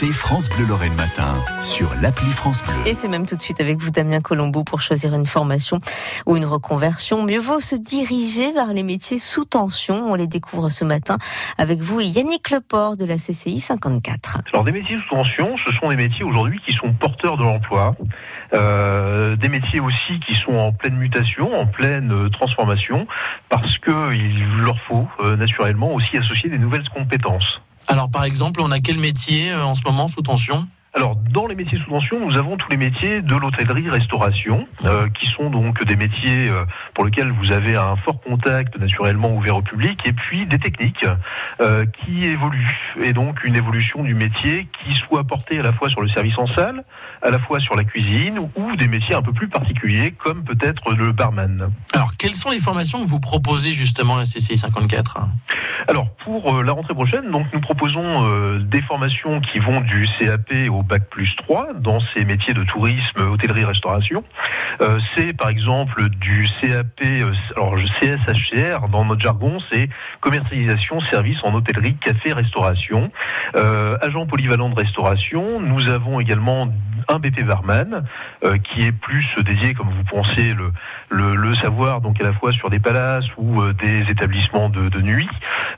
écoutez France Bleu Lorraine Matin sur l'appli France Bleu. Et c'est même tout de suite avec vous, Damien Colombo, pour choisir une formation ou une reconversion. Mieux vaut se diriger vers les métiers sous tension. On les découvre ce matin avec vous, Yannick Leport de la CCI 54. Alors, des métiers sous tension, ce sont des métiers aujourd'hui qui sont porteurs de l'emploi. Euh, des métiers aussi qui sont en pleine mutation, en pleine euh, transformation, parce qu'il leur faut euh, naturellement aussi associer des nouvelles compétences. Alors par exemple, on a quel métier euh, en ce moment sous tension? Alors, dans les métiers sous tension, nous avons tous les métiers de l'hôtellerie-restauration, euh, qui sont donc des métiers euh, pour lesquels vous avez un fort contact naturellement ouvert au public, et puis des techniques euh, qui évoluent, et donc une évolution du métier qui soit portée à la fois sur le service en salle, à la fois sur la cuisine, ou des métiers un peu plus particuliers, comme peut-être le barman. Alors, quelles sont les formations que vous proposez justement à CCI 54 alors pour euh, la rentrée prochaine, donc nous proposons euh, des formations qui vont du CAP au bac plus 3 dans ces métiers de tourisme, hôtellerie, restauration. Euh, c'est par exemple du CAP, alors CSHCR dans notre jargon, c'est commercialisation, service en hôtellerie, café, restauration. agent polyvalent de restauration. Nous avons également un BP barman qui est plus dédié, comme vous pensez, le, le, le, savoir donc à la fois sur des palaces ou des établissements de, de nuit.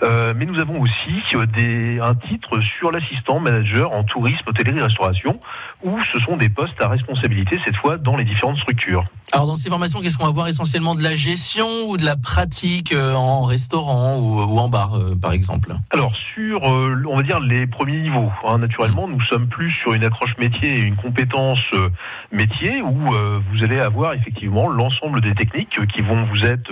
Euh, mais nous avons aussi euh, des, un titre sur l'assistant manager en tourisme, hôtellerie, restauration, où ce sont des postes à responsabilité cette fois dans les différentes structures. Alors dans ces formations, qu'est-ce qu'on va voir? Essentiellement de la gestion ou de la pratique euh, en restaurant ou, en bar, par exemple? Alors sur, on va dire les premiers niveaux. Hein, naturellement, nous sommes plus sur une accroche métier et une compétence métier où vous allez avoir effectivement l'ensemble des techniques qui vont vous être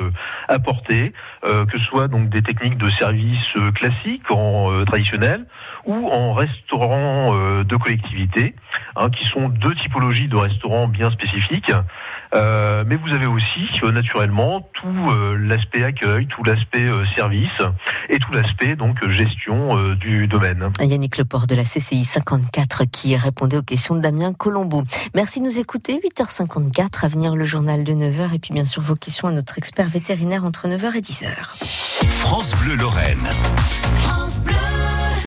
apportées, que ce soit donc des techniques de services euh, classiques, en euh, traditionnel, ou en restaurant euh, de collectivité, hein, qui sont deux typologies de restaurants bien spécifiques. Mais vous avez aussi naturellement tout l'aspect accueil, tout l'aspect service et tout l'aspect donc gestion du domaine. Yannick Leport de la CCI 54 qui répondait aux questions de Damien Colombo. Merci de nous écouter. 8h54 à venir le journal de 9h et puis bien sûr vos questions à notre expert vétérinaire entre 9h et 10h. France Bleu Lorraine. France Bleu.